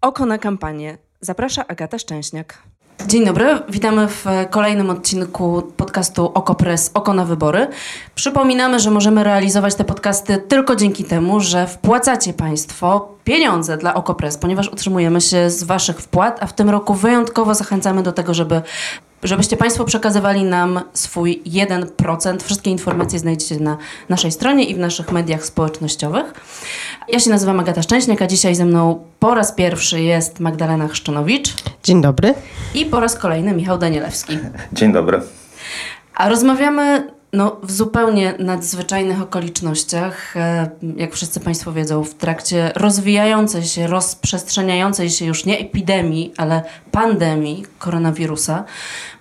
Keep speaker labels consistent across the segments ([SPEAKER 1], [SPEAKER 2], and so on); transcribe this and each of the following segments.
[SPEAKER 1] Oko na kampanię. Zaprasza Agata Szczęśniak. Dzień dobry, witamy w kolejnym odcinku podcastu Okopres Oko na Wybory. Przypominamy, że możemy realizować te podcasty tylko dzięki temu, że wpłacacie Państwo pieniądze dla Okopres, ponieważ utrzymujemy się z Waszych wpłat, a w tym roku wyjątkowo zachęcamy do tego, żeby żebyście Państwo przekazywali nam swój 1%. Wszystkie informacje znajdziecie na naszej stronie i w naszych mediach społecznościowych. Ja się nazywam Agata Szczęśniak, a dzisiaj ze mną po raz pierwszy jest Magdalena Chrzczonowicz.
[SPEAKER 2] Dzień dobry.
[SPEAKER 1] I po raz kolejny Michał Danielewski.
[SPEAKER 3] Dzień dobry.
[SPEAKER 1] A rozmawiamy no, w zupełnie nadzwyczajnych okolicznościach, e, jak wszyscy Państwo wiedzą, w trakcie rozwijającej się, rozprzestrzeniającej się już nie epidemii, ale pandemii koronawirusa,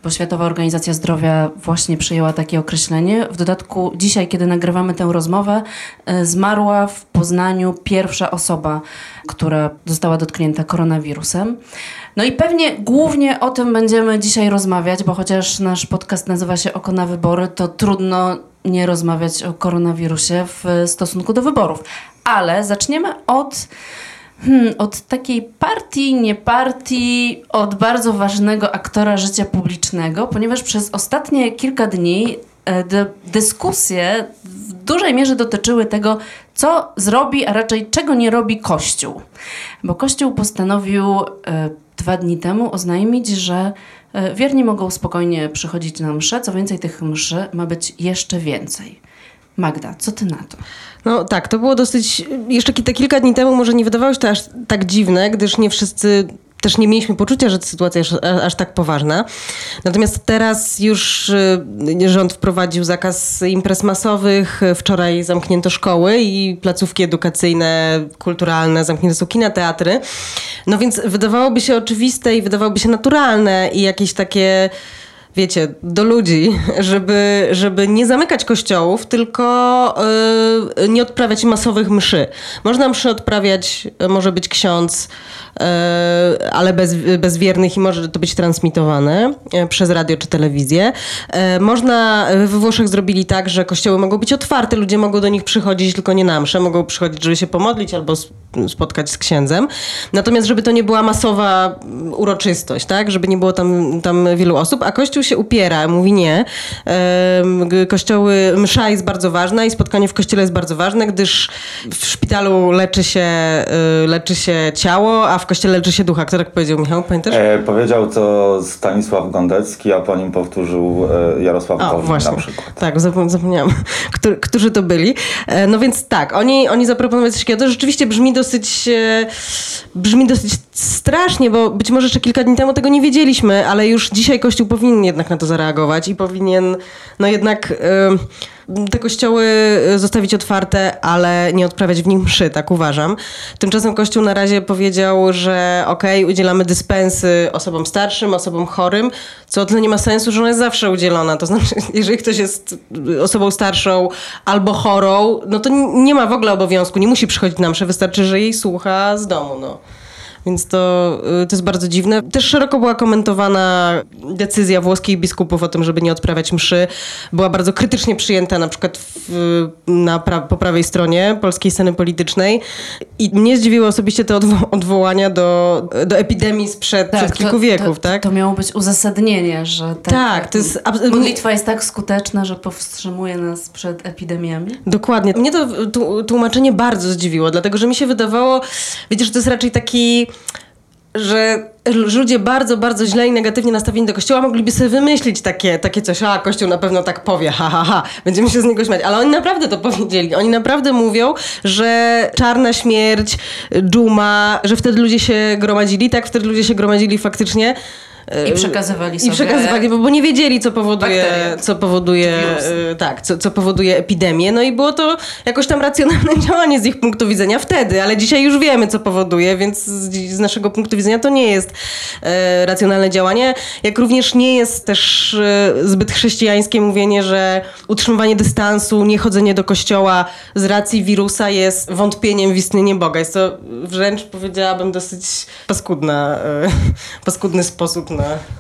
[SPEAKER 1] bo Światowa Organizacja Zdrowia właśnie przyjęła takie określenie. W dodatku dzisiaj, kiedy nagrywamy tę rozmowę, e, zmarła w Poznaniu pierwsza osoba, która została dotknięta koronawirusem. No i pewnie głównie o tym będziemy dzisiaj rozmawiać, bo chociaż nasz podcast nazywa się Oko na wybory, to trudno nie rozmawiać o koronawirusie w stosunku do wyborów. Ale zaczniemy od Hmm, od takiej partii, nie partii, od bardzo ważnego aktora życia publicznego, ponieważ przez ostatnie kilka dni e, dyskusje w dużej mierze dotyczyły tego, co zrobi, a raczej czego nie robi Kościół. Bo Kościół postanowił e, dwa dni temu oznajmić, że e, wierni mogą spokojnie przychodzić na msze, co więcej tych mszy ma być jeszcze więcej. Magda, co ty na to?
[SPEAKER 2] No tak, to było dosyć, jeszcze te kilka dni temu może nie wydawało się to aż tak dziwne, gdyż nie wszyscy też nie mieliśmy poczucia, że sytuacja jest aż tak poważna. Natomiast teraz już y, rząd wprowadził zakaz imprez masowych. Wczoraj zamknięto szkoły i placówki edukacyjne, kulturalne, zamknięte są kina, teatry. No więc wydawałoby się oczywiste i wydawałoby się naturalne i jakieś takie wiecie, do ludzi, żeby, żeby nie zamykać kościołów, tylko yy, nie odprawiać masowych mszy. Można mszy odprawiać, może być ksiądz, ale bez, bez wiernych i może to być transmitowane e, przez radio czy telewizję. E, można, we Włoszech zrobili tak, że kościoły mogą być otwarte, ludzie mogą do nich przychodzić, tylko nie na msze, mogą przychodzić, żeby się pomodlić albo spotkać z księdzem. Natomiast, żeby to nie była masowa uroczystość, tak? Żeby nie było tam, tam wielu osób, a Kościół się upiera, mówi nie. Kościoły, msza jest bardzo ważna i spotkanie w kościele jest bardzo ważne, gdyż w szpitalu leczy się, leczy się ciało, a w kościele leczy się ducha. Kto tak powiedział, Michał? Pamiętasz?
[SPEAKER 3] E, powiedział to Stanisław Gondecki, a po nim powtórzył e, Jarosław Gowin na przykład.
[SPEAKER 2] Tak, zapomniałam, którzy to byli. E, no więc tak, oni, oni zaproponowali coś takiego. To rzeczywiście brzmi dosyć, e, brzmi dosyć strasznie, bo być może jeszcze kilka dni temu tego nie wiedzieliśmy, ale już dzisiaj Kościół powinien jednak na to zareagować i powinien no jednak... E, te kościoły e, zostawić otwarte, ale nie odprawiać w nich mszy, tak uważam. Tymczasem Kościół na razie powiedział, że okej, okay, udzielamy dyspensy osobom starszym, osobom chorym, co o tyle nie ma sensu, że ona jest zawsze udzielona. To znaczy, jeżeli ktoś jest osobą starszą albo chorą, no to nie ma w ogóle obowiązku, nie musi przychodzić na mszę, wystarczy, że jej słucha z domu. No. Więc to, y, to jest bardzo dziwne. Też szeroko była komentowana decyzja włoskich biskupów o tym, żeby nie odprawiać mszy. Była bardzo krytycznie przyjęta na przykład w, na pra, po prawej stronie polskiej sceny politycznej. I mnie zdziwiło osobiście te odwo odwołania do, do epidemii sprzed tak, kilku to, wieków.
[SPEAKER 1] To,
[SPEAKER 2] tak?
[SPEAKER 1] to miało być uzasadnienie, że tak,
[SPEAKER 2] tak to jest
[SPEAKER 1] modlitwa jest tak skuteczna, że powstrzymuje nas przed epidemiami.
[SPEAKER 2] Dokładnie. Mnie to tłumaczenie bardzo zdziwiło, dlatego że mi się wydawało, wiecie, że to jest raczej taki że ludzie bardzo, bardzo źle i negatywnie nastawieni do kościoła mogliby sobie wymyślić takie, takie coś, a kościół na pewno tak powie, ha, ha, ha, będziemy się z niego śmiać. Ale oni naprawdę to powiedzieli. Oni naprawdę mówią, że czarna śmierć, dżuma, że wtedy ludzie się gromadzili, tak, wtedy ludzie się gromadzili faktycznie
[SPEAKER 1] i przekazywali sobie.
[SPEAKER 2] I przekazywali, bo, bo nie wiedzieli, co powoduje, co powoduje, e, tak, co, co powoduje epidemię. No i było to jakoś tam racjonalne działanie z ich punktu widzenia wtedy, ale dzisiaj już wiemy, co powoduje, więc z, z naszego punktu widzenia to nie jest e, racjonalne działanie. Jak również nie jest też e, zbyt chrześcijańskie mówienie, że utrzymywanie dystansu, nie chodzenie do kościoła z racji wirusa jest wątpieniem w istnienie Boga. Jest to wręcz, powiedziałabym, dosyć paskudna, e, paskudny sposób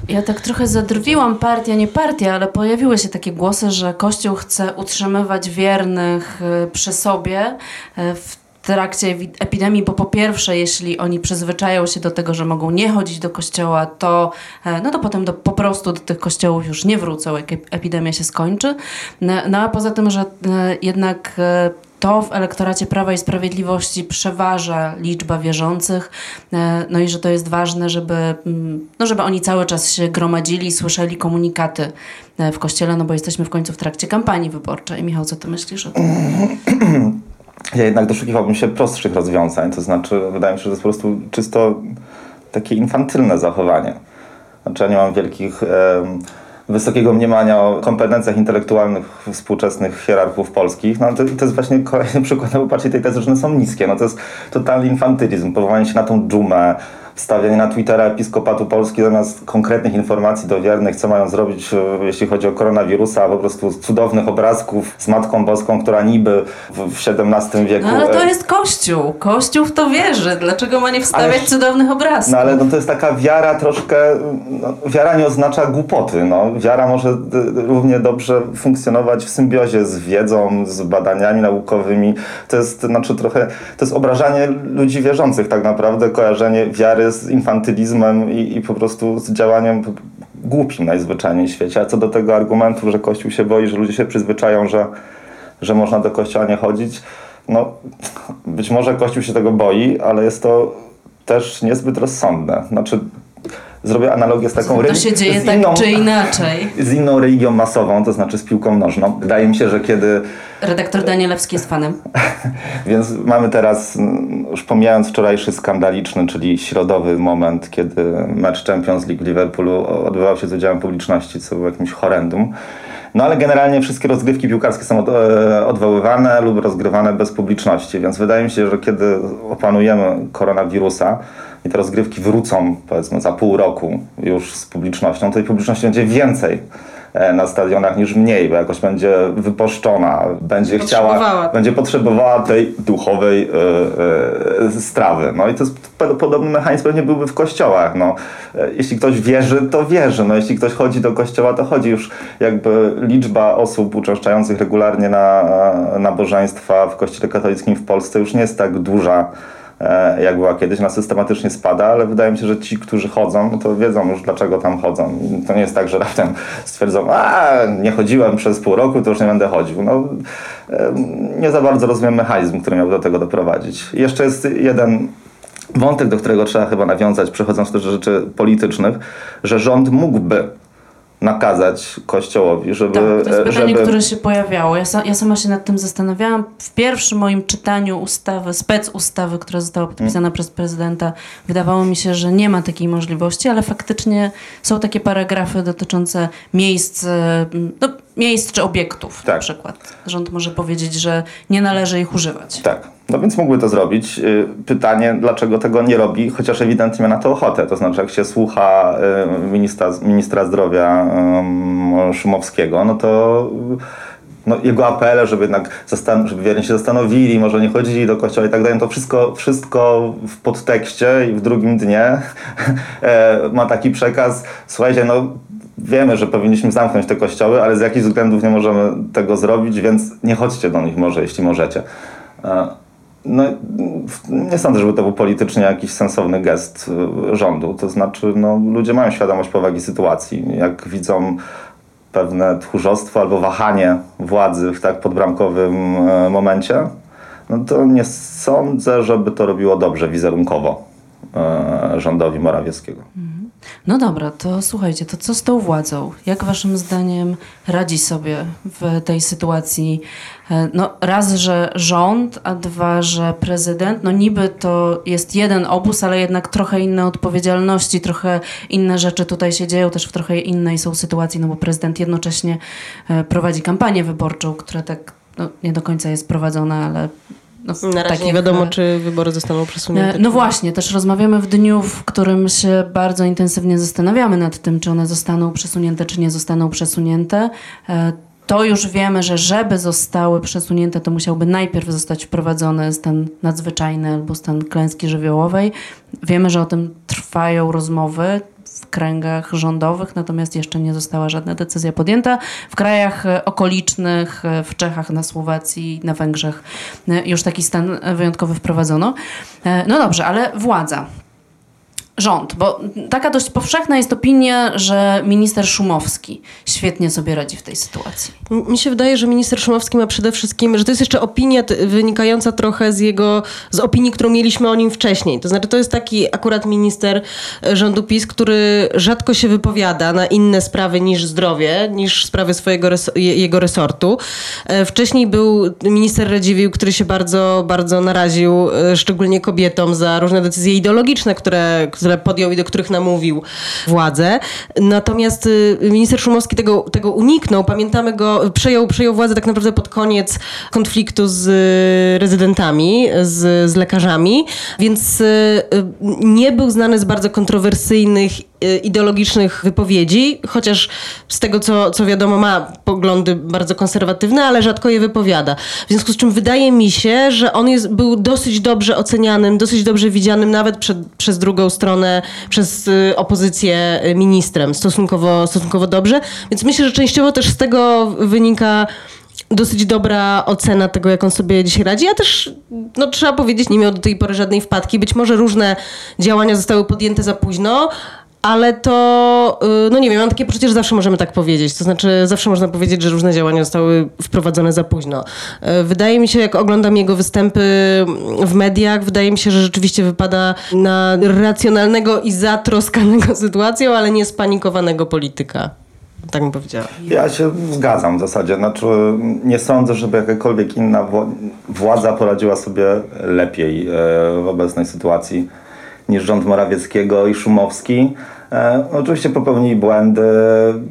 [SPEAKER 1] ja tak trochę zadrwiłam partia, nie partia, ale pojawiły się takie głosy, że Kościół chce utrzymywać wiernych y, przy sobie y, w trakcie epidemii, bo po pierwsze, jeśli oni przyzwyczają się do tego, że mogą nie chodzić do kościoła, to, e, no to potem do, po prostu do tych kościołów już nie wrócą, jak epidemia się skończy. No, no a poza tym, że e, jednak e, to w elektoracie Prawa i Sprawiedliwości przeważa liczba wierzących, no i że to jest ważne, żeby, mm, no żeby oni cały czas się gromadzili, słyszeli komunikaty w kościele, no bo jesteśmy w końcu w trakcie kampanii wyborczej. Michał, co ty myślisz o tym?
[SPEAKER 3] ja jednak doszukiwałbym się prostszych rozwiązań. To znaczy, wydaje mi się, że to jest po prostu czysto takie infantylne zachowanie. Znaczy, ja nie mam wielkich. Wysokiego mniemania o kompetencjach intelektualnych współczesnych hierarchów polskich. No to, to jest właśnie kolejny przykład, no, popatrzcie tej tezy, że one są niskie. No to jest totalny infantylizm, powołanie się na tą dżumę, wstawianie na Twittera Episkopatu Polski zamiast konkretnych informacji do wiernych, co mają zrobić, e, jeśli chodzi o koronawirusa, po prostu cudownych obrazków z Matką Boską, która niby w XVII wieku...
[SPEAKER 1] No ale to e, jest Kościół. Kościół w to wierzy. Dlaczego ma nie wstawiać ale, cudownych obrazków?
[SPEAKER 3] No ale no, to jest taka wiara troszkę... No, wiara nie oznacza głupoty. No. Wiara może równie dobrze funkcjonować w symbiozie z wiedzą, z badaniami naukowymi. To jest, znaczy trochę, to jest obrażanie ludzi wierzących tak naprawdę, kojarzenie wiary z infantylizmem i, i po prostu z działaniem głupim najzwyczajniej w świecie. A co do tego argumentu, że Kościół się boi, że ludzie się przyzwyczają, że, że można do Kościoła nie chodzić, no być może Kościół się tego boi, ale jest to też niezbyt rozsądne. Znaczy, zrobię analogię z taką
[SPEAKER 1] To się dzieje tak inną, czy inaczej.
[SPEAKER 3] Z inną religią masową, to znaczy z piłką nożną. Wydaje mi się, że kiedy...
[SPEAKER 1] Redaktor Danielewski jest fanem.
[SPEAKER 3] Więc mamy teraz, już pomijając wczorajszy skandaliczny, czyli środowy moment, kiedy mecz Champions League Liverpoolu odbywał się z udziałem publiczności, co było jakimś horrendum. No ale generalnie wszystkie rozgrywki piłkarskie są e, odwoływane lub rozgrywane bez publiczności, więc wydaje mi się, że kiedy opanujemy koronawirusa, i te rozgrywki wrócą powiedzmy za pół roku już z publicznością, to tej publiczności będzie więcej na stadionach niż mniej, bo jakoś będzie wyposzczona, będzie chciała, będzie potrzebowała tej duchowej y, y, strawy. No i to jest podobny mechanizm pewnie byłby w kościołach. No. Jeśli ktoś wierzy, to wierzy. No, jeśli ktoś chodzi do kościoła, to chodzi już jakby liczba osób uczęszczających regularnie na nabożeństwa w kościele katolickim w Polsce już nie jest tak duża E, jak była kiedyś, ona systematycznie spada, ale wydaje mi się, że ci, którzy chodzą, no to wiedzą już dlaczego tam chodzą. To nie jest tak, że raptem stwierdzą, a nie chodziłem przez pół roku, to już nie będę chodził. No, nie za bardzo rozumiem mechanizm, który miał do tego doprowadzić. Jeszcze jest jeden wątek, do którego trzeba chyba nawiązać, przechodząc do rzeczy politycznych, że rząd mógłby nakazać Kościołowi, żeby... Tak,
[SPEAKER 1] to jest pytanie, żeby... które się pojawiało. Ja, sa, ja sama się nad tym zastanawiałam. W pierwszym moim czytaniu ustawy, spec ustawy, która została podpisana przez prezydenta, wydawało mi się, że nie ma takiej możliwości, ale faktycznie są takie paragrafy dotyczące miejsc, no, miejsc czy obiektów tak. na przykład. Rząd może powiedzieć, że nie należy ich używać.
[SPEAKER 3] Tak. No więc mógłby to zrobić. Y, pytanie, dlaczego tego nie robi, chociaż ewidentnie ma na to ochotę. To znaczy, jak się słucha y, ministra, ministra zdrowia Szumowskiego, no to no, jego apele, żeby jednak zastan- żeby wierni się zastanowili, może nie chodzili do kościoła i tak dalej, no to wszystko, wszystko w podtekście i w drugim dnie e, ma taki przekaz, słuchajcie, no wiemy, że powinniśmy zamknąć te kościoły, ale z jakichś względów nie możemy tego zrobić, więc nie chodźcie do nich może, jeśli możecie. No, nie sądzę, żeby to był politycznie jakiś sensowny gest y, rządu. To znaczy, no, ludzie mają świadomość powagi sytuacji. Jak widzą pewne tchórzostwo albo wahanie władzy w tak podbramkowym e, momencie, no to nie sądzę, żeby to robiło dobrze wizerunkowo e, rządowi Morawieckiego.
[SPEAKER 1] No dobra, to słuchajcie, to co z tą władzą? Jak waszym zdaniem radzi sobie w tej sytuacji? E, no raz, że rząd, a dwa, że prezydent. No niby to jest jeden obóz, ale jednak trochę inne odpowiedzialności, trochę inne rzeczy tutaj się dzieją, też w trochę innej są sytuacji, no bo prezydent jednocześnie e, prowadzi kampanię wyborczą, która tak no, nie do końca jest prowadzona, ale
[SPEAKER 2] no, Na razie nie wiadomo, czy wybory zostaną przesunięte.
[SPEAKER 1] E, no właśnie, też rozmawiamy w dniu, w którym się bardzo intensywnie zastanawiamy nad tym, czy one zostaną przesunięte, czy nie zostaną przesunięte. E, to już wiemy, że żeby zostały przesunięte, to musiałby najpierw zostać wprowadzony stan nadzwyczajny albo stan klęski żywiołowej. Wiemy, że o tym trwają rozmowy kręgach rządowych, natomiast jeszcze nie została żadna decyzja podjęta. W krajach e, okolicznych, e, w Czechach, na Słowacji, na Węgrzech już taki stan wyjątkowy wprowadzono. No dobrze, ale władza rząd, bo taka dość powszechna jest opinia, że minister Szumowski świetnie sobie radzi w tej sytuacji.
[SPEAKER 2] Mi się wydaje, że minister Szumowski ma przede wszystkim, że to jest jeszcze opinia wynikająca trochę z jego, z opinii, którą mieliśmy o nim wcześniej. To znaczy, to jest taki akurat minister e, rządu PiS, który rzadko się wypowiada na inne sprawy niż zdrowie, niż sprawy swojego jego resortu. E, wcześniej był minister Radziwiłł, który się bardzo, bardzo naraził, e, szczególnie kobietom, za różne decyzje ideologiczne, które, które które podjął i do których namówił władzę. Natomiast y, minister Szumowski tego, tego uniknął. Pamiętamy go, przejął, przejął władzę tak naprawdę pod koniec konfliktu z y, rezydentami, z, z lekarzami, więc y, nie był znany z bardzo kontrowersyjnych ideologicznych wypowiedzi, chociaż z tego, co, co wiadomo, ma poglądy bardzo konserwatywne, ale rzadko je wypowiada. W związku z czym wydaje mi się, że on jest, był dosyć dobrze ocenianym, dosyć dobrze widzianym nawet przed, przez drugą stronę, przez y, opozycję y, ministrem stosunkowo, stosunkowo dobrze. Więc myślę, że częściowo też z tego wynika dosyć dobra ocena tego, jak on sobie dzisiaj radzi. Ja też, no trzeba powiedzieć, nie miał do tej pory żadnej wpadki. Być może różne działania zostały podjęte za późno, ale to, y, no nie wiem, mam takie poczucie, że zawsze możemy tak powiedzieć. To znaczy, zawsze można powiedzieć, że różne działania zostały wprowadzone za późno. Y, wydaje mi się, jak oglądam jego występy w mediach, wydaje mi się, że rzeczywiście wypada na racjonalnego i zatroskanego sytuacją, ale nie spanikowanego polityka. Tak bym powiedziała.
[SPEAKER 3] Ja się zgadzam w zasadzie. Znaczy, nie sądzę, żeby jakakolwiek inna władza poradziła sobie lepiej e, w obecnej sytuacji niż rząd Morawieckiego i Szumowski. E, oczywiście popełnili błędy.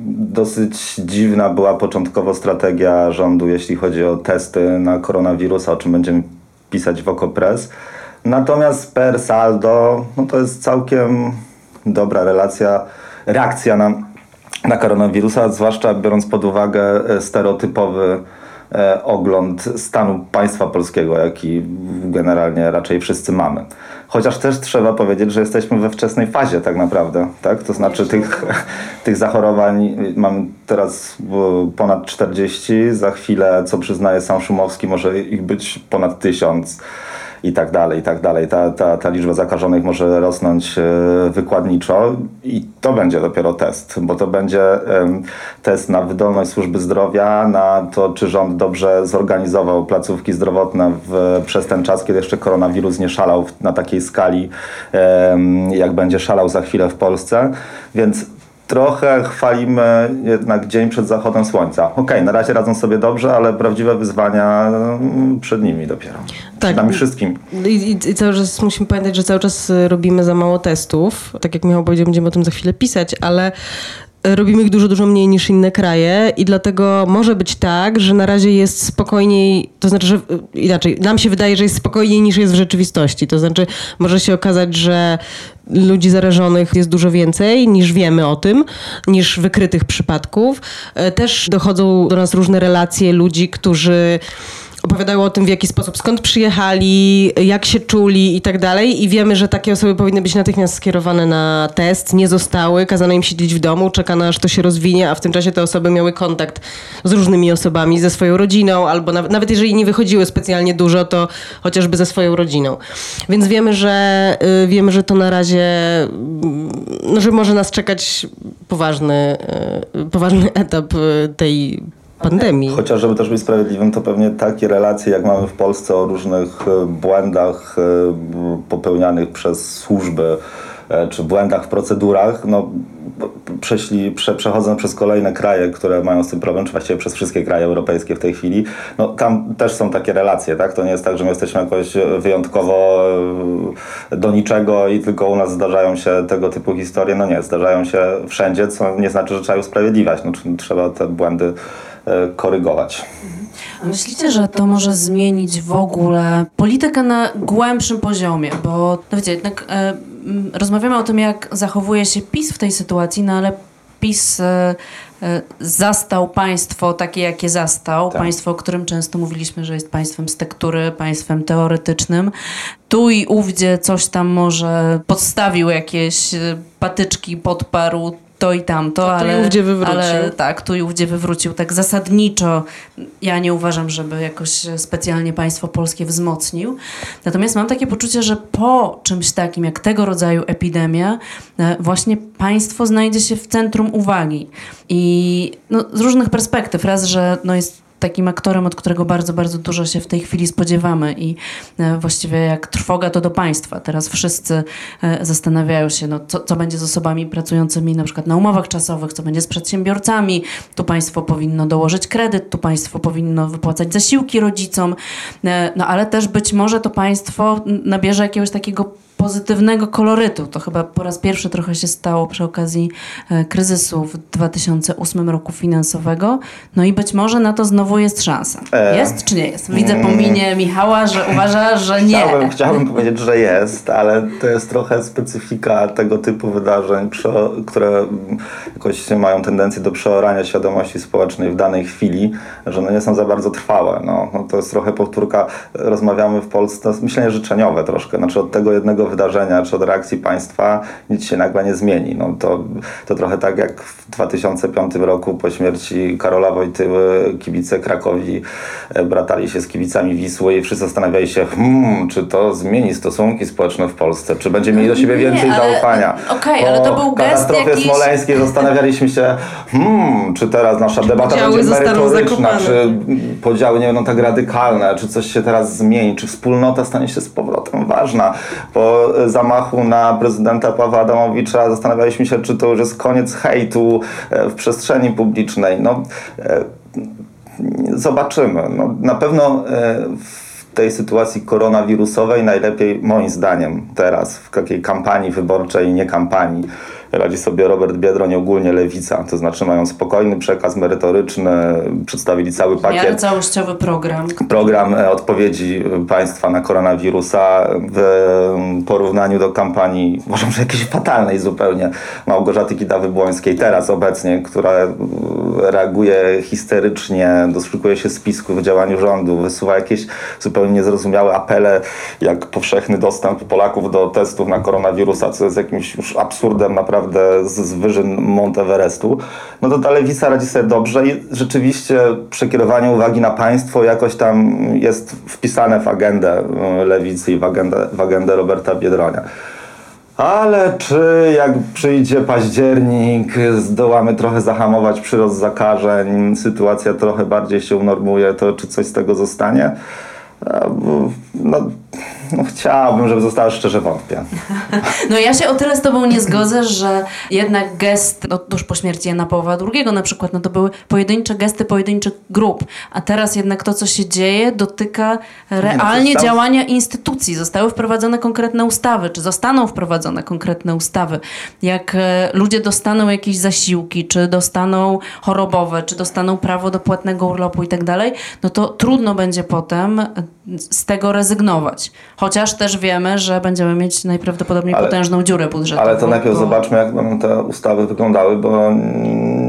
[SPEAKER 3] Dosyć dziwna była początkowo strategia rządu, jeśli chodzi o testy na koronawirusa, o czym będziemy pisać w Okopres. Natomiast per saldo, no to jest całkiem dobra relacja, reakcja na, na koronawirusa, zwłaszcza biorąc pod uwagę stereotypowy ogląd stanu państwa polskiego, jaki generalnie raczej wszyscy mamy. Chociaż też trzeba powiedzieć, że jesteśmy we wczesnej fazie tak naprawdę, tak? To znaczy tych, tych zachorowań mamy teraz ponad 40, za chwilę, co przyznaje sam Szumowski, może ich być ponad tysiąc i tak dalej, i tak dalej. Ta, ta, ta liczba zakażonych może rosnąć e, wykładniczo i to będzie dopiero test, bo to będzie test na wydolność służby zdrowia, na to, czy rząd dobrze zorganizował placówki zdrowotne w, przez ten czas, kiedy jeszcze koronawirus nie szalał na takiej skali, jak będzie szalał za chwilę w Polsce. Więc trochę chwalimy jednak dzień przed zachodem słońca. Okej, okay, na razie radzą sobie dobrze, ale prawdziwe wyzwania mm, przed nimi dopiero. Tak. Nami wszystkim.
[SPEAKER 2] I, i, I, cały czas musimy pamiętać, że cały czas robimy za mało testów. Tak jak Michał powiedział, będziemy o tym za chwilę pisać, ale robimy ich dużo, dużo mniej niż inne kraje i dlatego może być tak, że na razie jest spokojniej, to znaczy, że y, inaczej, nam się wydaje, że jest spokojniej niż jest w rzeczywistości. To znaczy, może się okazać, że ludzi zarażonych jest dużo więcej niż wiemy o tym, niż wykrytych przypadków. E, też dochodzą do nas różne relacje ludzi, którzy opowiadają o tym, w jaki sposób, skąd przyjechali, jak się czuli i tak dalej. I wiemy, że takie osoby powinny być natychmiast skierowane na test, nie zostały, kazano im siedzieć w domu, czekano aż to się rozwinie, a w tym czasie te osoby miały kontakt z różnymi osobami, ze swoją rodziną, albo nawet, nawet jeżeli nie wychodziły specjalnie dużo, to chociażby ze swoją rodziną. Więc wiemy, że y, wiemy, że to na razie, mm, no, że może nas czekać poważny, y, poważny etap y, tej pandemii.
[SPEAKER 3] Chociaż, żeby też być sprawiedliwym, to pewnie takie relacje, jak mamy w Polsce o różnych e, błędach e, popełnianych przez służby, e, czy błędach w procedurach, no, prześli, prze, przechodząc przez kolejne kraje, które mają z tym problem, czy właściwie przez wszystkie kraje europejskie w tej chwili, no tam też są takie relacje, tak? To nie jest tak, że my jesteśmy jakoś wyjątkowo do niczego i tylko u nas zdarzają się tego typu historie. No nie, zdarzają się wszędzie, co nie znaczy, że trzeba je usprawiedliwiać. No, trzeba te błędy korygować.
[SPEAKER 1] A myślicie, że to może zmienić w ogóle politykę na głębszym poziomie? Bo no wiecie, jednak e, rozmawiamy o tym, jak zachowuje się PiS w tej sytuacji, no ale PiS e, e, zastał państwo takie, jakie zastał,
[SPEAKER 3] Tak.
[SPEAKER 1] państwo, o którym często mówiliśmy, że jest państwem z tektury, państwem teoretycznym. Tu i ówdzie coś tam może podstawił jakieś e, patyczki, podparł to i tamto,
[SPEAKER 2] tu i
[SPEAKER 1] ale,
[SPEAKER 2] ówdzie wywrócił.
[SPEAKER 1] ale tak, tu i ówdzie wywrócił. Tak zasadniczo ja nie uważam, żeby jakoś specjalnie państwo polskie wzmocnił. Natomiast mam takie poczucie, że po czymś takim jak tego rodzaju epidemia, e, właśnie państwo znajdzie się w centrum uwagi. I no, z różnych perspektyw. Raz, że no, jest takim aktorem, od którego bardzo, bardzo dużo się w tej chwili spodziewamy i e, właściwie jak trwoga to do państwa. Teraz wszyscy e, zastanawiają się, no, co, co będzie z osobami pracującymi na przykład na umowach czasowych, co będzie z przedsiębiorcami. Tu państwo powinno dołożyć kredyt, tu państwo powinno wypłacać zasiłki rodzicom, e, no ale też być może to państwo nabierze jakiegoś takiego pozytywnego kolorytu. To chyba po raz pierwszy trochę się stało przy okazji e, kryzysu w 2008 roku finansowego. No i być może na to znowu jest szansa.
[SPEAKER 3] E,
[SPEAKER 1] Jest czy nie jest? Widzę po minie Michała, że uważa, że nie.
[SPEAKER 3] Chciałbym, chciałbym powiedzieć, że jest, ale to jest trochę specyfika tego typu wydarzeń, które jakoś mają tendencję do przeorania świadomości społecznej w danej chwili, że one nie są za bardzo trwałe. No, no to jest trochę powtórka, rozmawiamy w Polsce, myślenie życzeniowe troszkę, znaczy od tego jednego wydarzenia, czy od reakcji państwa nic się nagle nie zmieni. No, to, to trochę tak jak w 2005 roku po śmierci Karola Wojtyły kibice Krakowi e, bratali się z kibicami Wisły i wszyscy zastanawiali się, hmm, czy to zmieni stosunki społeczne w Polsce, czy będzie mieli do siebie
[SPEAKER 1] Nie,
[SPEAKER 3] więcej
[SPEAKER 1] ale-
[SPEAKER 3] zaufania.
[SPEAKER 1] okej, ale to był gest
[SPEAKER 3] katastrofie
[SPEAKER 1] jakiś-
[SPEAKER 3] smoleńskiej zastanawialiśmy się, hmm, czy teraz nasza debata
[SPEAKER 2] podziały
[SPEAKER 3] będzie merytoryczna, czy podziały nie będą tak radykalne, czy coś się teraz zmieni, czy wspólnota stanie się z powrotem ważna. Zamachu na prezydenta Pawła Adamowicza zastanawialiśmy się, czy to już jest koniec hejtu e, w przestrzeni publicznej. No, e, zobaczymy. No, na pewno e, w tej sytuacji koronawirusowej najlepiej, moim zdaniem, teraz w takiej kampanii wyborczej, nie kampanii, radzi sobie Robert Biedroń, ogólnie lewica. To znaczy mają spokojny przekaz merytoryczny, przedstawili cały
[SPEAKER 1] W miarę
[SPEAKER 3] pakiet
[SPEAKER 1] całościowy program.
[SPEAKER 3] program e, odpowiedzi państwa na koronawirusa w e, porównaniu do kampanii, uważam, że jakiejś fatalnej zupełnie Małgorzaty Kidawy-Błońskiej, teraz obecnie, która e, reaguje histerycznie, doszukuje się spisku w działaniu rządu, wysuwa jakieś zupełnie niezrozumiałe apele, jak powszechny dostęp Polaków do testów na koronawirusa, co jest jakimś już absurdem naprawdę z, z wyżyn Monteverestu, no to ta lewica radzi sobie dobrze i rzeczywiście przekierowanie uwagi na państwo jakoś tam jest wpisane w agendę y, lewicy i w agendę, w agendę Roberta Biedronia. Ale czy jak przyjdzie październik, zdołamy trochę zahamować przyrost zakażeń, sytuacja trochę bardziej się unormuje, to czy coś z tego zostanie? E, No, no chciałbym, żeby zostało, szczerze wątpię.
[SPEAKER 1] No ja się o tyle z tobą nie zgodzę, że jednak gest, no tuż po śmierci Jana Pawła II na przykład, no to były pojedyncze gesty pojedynczych grup, a teraz jednak to, co się dzieje, dotyka realnie
[SPEAKER 3] tam-
[SPEAKER 1] działania instytucji. Zostały wprowadzone konkretne ustawy, czy zostaną wprowadzone konkretne ustawy. Jak e, ludzie dostaną jakieś zasiłki, czy dostaną chorobowe, czy dostaną prawo do płatnego urlopu i tak dalej, no to trudno będzie potem z tego rezygnować. Chociaż też wiemy, że będziemy mieć najprawdopodobniej
[SPEAKER 3] Ale-
[SPEAKER 1] potężną dziurę budżetową.
[SPEAKER 3] Ale to najpierw
[SPEAKER 1] bo-
[SPEAKER 3] zobaczmy, jak będą te ustawy wyglądały, bo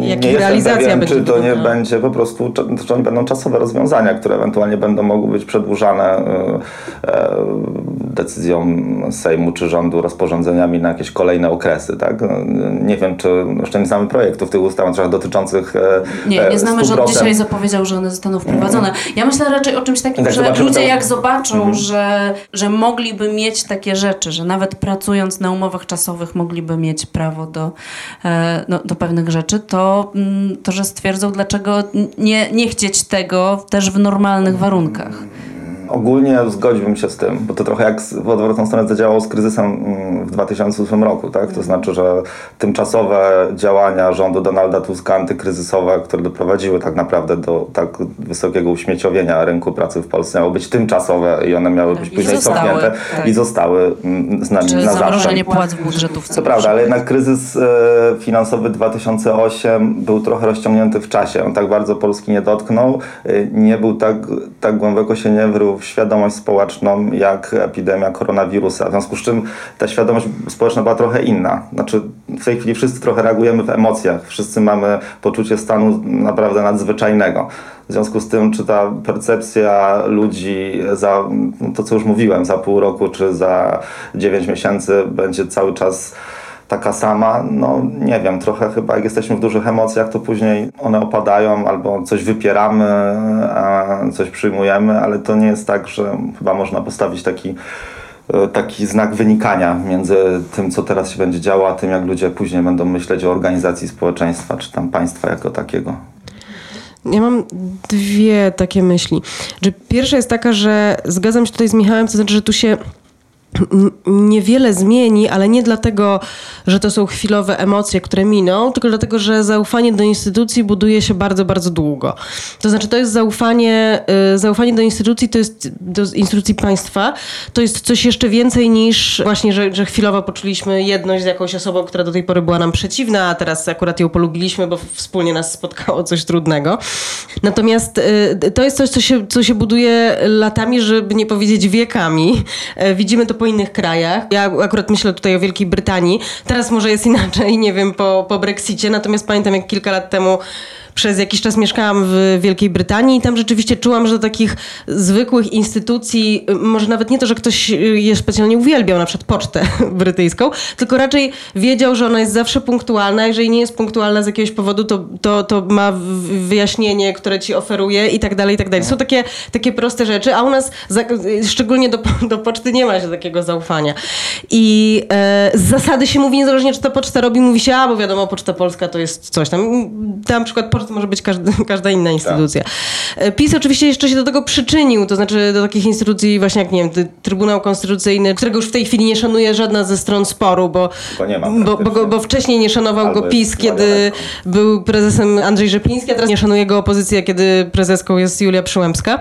[SPEAKER 2] Jak
[SPEAKER 3] nie
[SPEAKER 2] realizacja
[SPEAKER 3] pewien,
[SPEAKER 2] będzie
[SPEAKER 3] czy to nie będzie po prostu, czy, czy oni będą czasowe rozwiązania, które ewentualnie będą mogły być przedłużane y, e, decyzją Sejmu czy rządu, rozporządzeniami na jakieś kolejne okresy. Tak? Nie wiem, czy jeszcze nie znamy projektów tych ustaw dotyczących e,
[SPEAKER 1] Nie,
[SPEAKER 3] e,
[SPEAKER 1] nie znamy, że on
[SPEAKER 3] 100%.
[SPEAKER 1] dzisiaj zapowiedział, że one zostaną wprowadzone. Ja myślę raczej o czymś takim,
[SPEAKER 3] Tak,
[SPEAKER 1] że ludzie
[SPEAKER 3] to-
[SPEAKER 1] jak zobaczą,
[SPEAKER 3] Mhm.
[SPEAKER 1] że, że mogliby mieć takie rzeczy, że nawet pracując na umowach czasowych mogliby mieć prawo do, e, no, do pewnych rzeczy, to, mm, to że stwierdzą, dlaczego nie, nie chcieć tego też w normalnych warunkach.
[SPEAKER 3] Ogólnie zgodziłbym się z tym, bo to trochę jak w odwrotną stronę zadziałało z kryzysem mm, w 2008 roku, tak? To znaczy, że tymczasowe działania rządu Donalda Tuska antykryzysowe, które doprowadziły tak naprawdę do tak wysokiego uśmieciowienia rynku pracy w Polsce, miały być tymczasowe i one miały
[SPEAKER 1] Tak,
[SPEAKER 3] być
[SPEAKER 1] i
[SPEAKER 3] później
[SPEAKER 1] zostały,
[SPEAKER 3] cofnięte
[SPEAKER 1] tak.
[SPEAKER 3] i zostały mm, z nami
[SPEAKER 1] Czy
[SPEAKER 3] na zawsze.
[SPEAKER 1] zamrożenie płac w budżetówce.
[SPEAKER 3] To prawda, ale jednak kryzys e, finansowy 2008 był trochę rozciągnięty w czasie. On tak bardzo Polski nie dotknął, e, nie był tak, tak głęboko się nie wrył świadomość społeczną jak epidemia koronawirusa. W związku z czym ta świadomość społeczna była trochę inna. Znaczy w tej chwili wszyscy trochę reagujemy w emocjach, wszyscy mamy poczucie stanu naprawdę nadzwyczajnego. W związku z tym, czy ta percepcja ludzi za no to, co już mówiłem, za pół roku czy za 9 miesięcy będzie cały czas taka sama, no nie wiem, trochę chyba jak jesteśmy w dużych emocjach, to później one opadają albo coś wypieramy, coś przyjmujemy, ale to nie jest tak, że chyba można postawić taki e, taki znak wynikania między tym, co teraz się będzie działo, a tym, jak ludzie później będą myśleć o organizacji społeczeństwa, czy tam państwa jako takiego.
[SPEAKER 2] Ja mam dwie takie myśli. Pierwsza jest taka, że zgadzam się tutaj z Michałem, to znaczy, że tu się niewiele zmieni, ale nie dlatego, że to są chwilowe emocje, które miną, tylko dlatego, że zaufanie do instytucji buduje się bardzo, bardzo długo. To znaczy, to jest zaufanie, y, zaufanie do instytucji, to jest do instytucji państwa, to jest coś jeszcze więcej niż właśnie, że, że chwilowo poczuliśmy jedność z jakąś osobą, która do tej pory była nam przeciwna, a teraz akurat ją polubiliśmy, bo wspólnie nas spotkało coś trudnego. Natomiast y, to jest coś, co się, co się buduje latami, żeby nie powiedzieć wiekami. Y, widzimy to po innych krajach. Ja akurat myślę tutaj o Wielkiej Brytanii. Teraz może jest inaczej, nie wiem, po, po Brexicie. Natomiast pamiętam, jak kilka lat temu przez jakiś czas mieszkałam w Wielkiej Brytanii i tam rzeczywiście czułam, że do takich zwykłych instytucji, może nawet nie to, że ktoś je specjalnie uwielbiał, na przykład pocztę brytyjską, tylko raczej wiedział, że ona jest zawsze punktualna. Jeżeli nie jest punktualna z jakiegoś powodu, to, to, to ma wyjaśnienie, które ci oferuje i tak dalej, i tak dalej. Są takie, takie proste rzeczy, a u nas szczególnie do, do poczty nie ma się takiego zaufania. I e, z zasady się mówi, niezależnie czy ta poczta robi, mówi się, a bo wiadomo, Poczta Polska to jest coś tam. Tam przykład poczta może być każdy, każda inna instytucja. Tak. PiS oczywiście jeszcze się do tego przyczynił, to znaczy do takich instytucji właśnie jak, nie wiem, Trybunał Konstytucyjny, którego już w tej chwili nie szanuje żadna ze stron sporu, bo, bo, bo, bo, wcześniej nie szanował Albo go PiS, kiedy był prezesem Andrzej Rzepliński, a teraz nie szanuje go opozycja, kiedy prezeską jest Julia Przyłębska.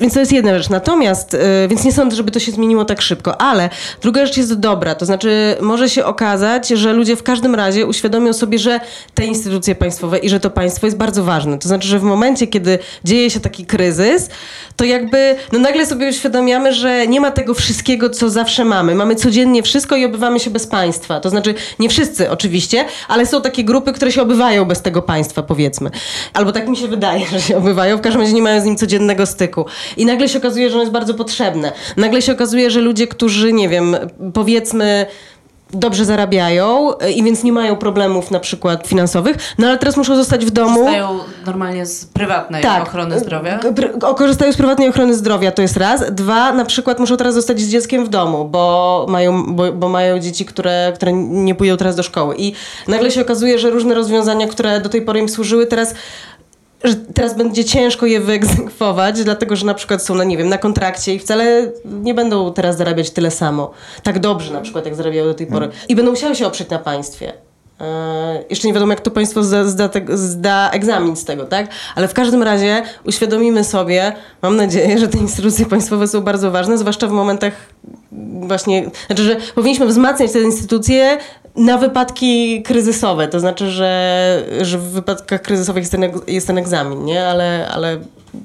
[SPEAKER 2] Więc to jest jedna rzecz. Natomiast, e, więc nie sądzę, żeby to się zmieniło tak szybko, ale druga rzecz jest dobra, to znaczy może się okazać, że ludzie w każdym razie uświadomią sobie, że te instytucje państwowe i że to państwo jest bardzo ważne. To znaczy, że w momencie, kiedy dzieje się taki kryzys, to jakby no nagle sobie uświadamiamy, że nie ma tego wszystkiego, co zawsze mamy. Mamy codziennie wszystko i obywamy się bez państwa. To znaczy, nie wszyscy oczywiście, ale są takie grupy, które się obywają bez tego państwa, powiedzmy. Albo tak mi się wydaje, że się obywają. W każdym razie nie mają z nim codziennego styku. I nagle się okazuje, że ono jest bardzo potrzebne. Nagle się okazuje, że ludzie, którzy, nie wiem, powiedzmy, dobrze zarabiają e, i więc nie mają problemów na przykład finansowych, no ale teraz muszą zostać w domu.
[SPEAKER 1] Korzystają normalnie z prywatnej tak. ochrony zdrowia?
[SPEAKER 2] Korzystają z prywatnej ochrony zdrowia, to jest raz. Dwa, na przykład muszą teraz zostać z dzieckiem w domu, bo mają, bo, bo mają dzieci, które, które nie pójdą teraz do szkoły. I nagle się okazuje, że różne rozwiązania, które do tej pory im służyły, teraz że teraz będzie ciężko je wyegzekwować, dlatego że na przykład są, na, nie wiem, na kontrakcie i wcale nie będą teraz zarabiać tyle samo. Tak dobrze na przykład, jak zarabiały do tej pory. Hmm. I będą musiały się oprzeć na państwie. Yy, jeszcze nie wiadomo, jak to państwo zda, zda, zda, egzamin z tego, tak? Ale w każdym razie uświadomimy sobie, mam nadzieję, że te instytucje państwowe są bardzo ważne, zwłaszcza w momentach właśnie, znaczy, że powinniśmy wzmacniać te instytucje na wypadki kryzysowe. To znaczy, że, że w wypadkach kryzysowych jest ten, jest ten egzamin, nie? Ale, ale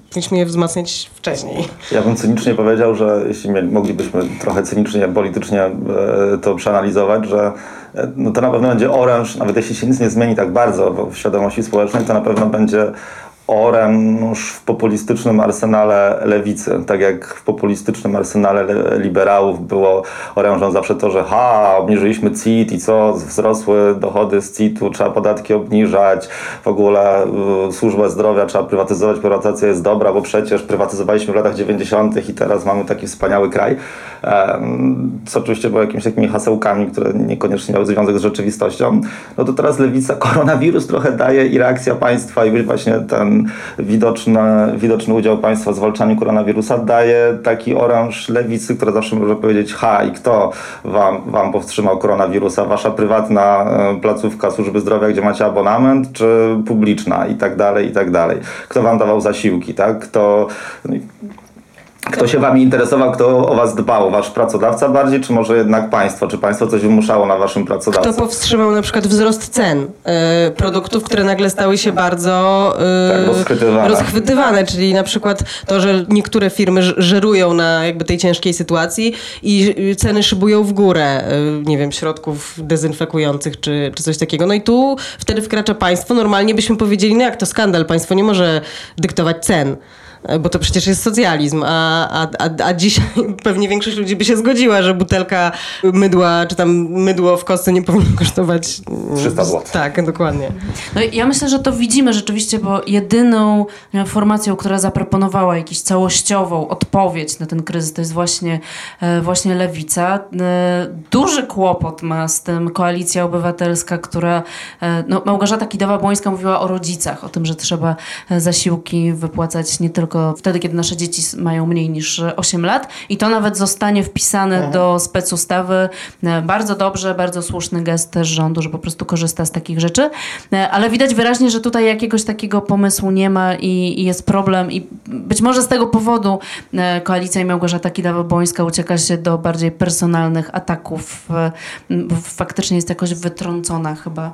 [SPEAKER 2] powinniśmy je wzmacniać wcześniej.
[SPEAKER 3] Ja bym cynicznie powiedział, że jeśli moglibyśmy trochę cynicznie, politycznie e, to przeanalizować, że e, no to na pewno będzie oręż, nawet jeśli się nic nie zmieni tak bardzo w świadomości społecznej, to na pewno będzie oręż w populistycznym arsenale lewicy. Tak jak w populistycznym arsenale liberałów było orężą zawsze to, że ha, obniżyliśmy CIT i co, wzrosły dochody z CIT-u, trzeba podatki obniżać, w ogóle y, służbę zdrowia trzeba prywatyzować, prywatyzacja jest dobra, bo przecież prywatyzowaliśmy w latach 90. i teraz mamy taki wspaniały kraj. co oczywiście było jakimiś takimi hasełkami, które niekoniecznie miały związek z rzeczywistością. No to teraz lewica, koronawirus trochę daje i reakcja państwa i właśnie ten widoczny, widoczny udział państwa w zwalczaniu koronawirusa daje taki oręż lewicy, która zawsze może powiedzieć ha i kto wam, wam powstrzymał koronawirusa? Wasza prywatna e, placówka służby zdrowia, gdzie macie abonament, czy publiczna i tak dalej, i tak dalej. Kto wam dawał zasiłki, tak? Kto Kto się wami interesował, kto o was dbał? Wasz pracodawca bardziej, czy może jednak państwo? Czy państwo coś wymuszało na waszym pracodawcy?
[SPEAKER 2] Kto powstrzymał na przykład wzrost cen y, produktów, które nagle stały się bardzo y,
[SPEAKER 3] Tak, rozchwytywane.
[SPEAKER 2] rozchwytywane, czyli na przykład to, że niektóre firmy żerują na jakby tej ciężkiej sytuacji i y, ceny szybują w górę, y, nie wiem, środków dezynfekujących czy, czy coś takiego. No i tu wtedy wkracza państwo. Normalnie byśmy powiedzieli, no jak to skandal, państwo nie może dyktować cen. Y, Bo to przecież jest socjalizm, a, a, a, a dzisiaj pewnie większość ludzi by się zgodziła, że butelka mydła, czy tam mydło w kostce nie powinno kosztować mm,
[SPEAKER 3] 300 zł.
[SPEAKER 2] Tak, dokładnie.
[SPEAKER 1] No i ja myślę, że to widzimy rzeczywiście, bo jedyną e, formacją, która zaproponowała jakąś całościową odpowiedź na ten kryzys, to jest właśnie, e, właśnie Lewica. E, Duży kłopot ma z tym Koalicja Obywatelska, która, e, no Małgorzata Kidawa-Błońska mówiła o rodzicach, o tym, że trzeba e, zasiłki wypłacać nie tylko wtedy, kiedy nasze dzieci mają mniej niż e, 8 lat i to nawet zostanie wpisane do specustawy. E, Bardzo dobrze, bardzo słuszny gest też rządu, że po prostu korzysta z takich rzeczy, E, ale widać wyraźnie, że tutaj jakiegoś takiego pomysłu nie ma i, i jest problem i być może z tego powodu e, Koalicja i Małgorzata Kidawa-Błońska ucieka się do bardziej personalnych ataków, e, bo faktycznie jest jakoś wytrącona chyba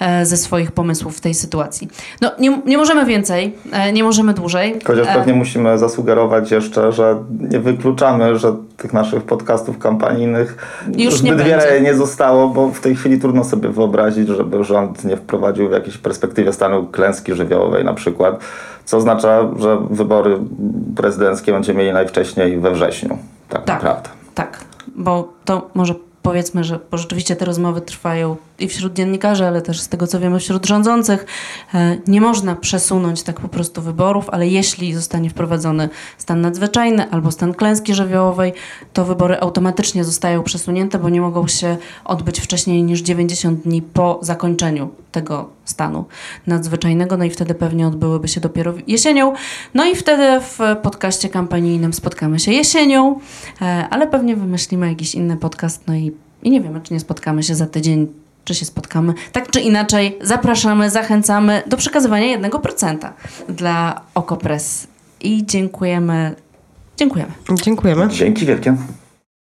[SPEAKER 1] e, ze swoich pomysłów w tej sytuacji. No nie, nie możemy więcej, e, nie możemy dłużej.
[SPEAKER 3] Chociaż
[SPEAKER 1] E,
[SPEAKER 3] pewnie musimy zasugerować jeszcze, że nie wykluczamy, że tych naszych podcastów kampanijnych
[SPEAKER 1] Już nie
[SPEAKER 3] zbyt wiele
[SPEAKER 1] będzie.
[SPEAKER 3] nie zostało, bo w tej chwili trudno sobie wyobrazić, żeby rząd nie wprowadził w jakiejś perspektywie stanu klęski żywiołowej na przykład, co oznacza, że wybory prezydenckie będziemy mieli najwcześniej we wrześniu. Tak,
[SPEAKER 1] Tak.
[SPEAKER 3] naprawdę.
[SPEAKER 1] Tak, bo to może powiedzmy, że bo rzeczywiście te rozmowy trwają i wśród dziennikarzy, ale też z tego co wiemy wśród rządzących. E, Nie można przesunąć tak po prostu wyborów, ale jeśli zostanie wprowadzony stan nadzwyczajny albo stan klęski żywiołowej, to wybory automatycznie zostają przesunięte, bo nie mogą się odbyć wcześniej niż 90 dni po zakończeniu tego stanu nadzwyczajnego, no i wtedy pewnie odbyłyby się dopiero jesienią. No i wtedy w podcaście kampanijnym spotkamy się jesienią, e, ale pewnie wymyślimy jakiś inny podcast, no i, i nie wiemy, czy nie spotkamy się za tydzień, czy się spotkamy. Tak czy inaczej, zapraszamy, zachęcamy do przekazywania 1% dla Okopres. I dziękujemy. Dziękujemy.
[SPEAKER 2] Dziękujemy.
[SPEAKER 3] Dzięki wielkie.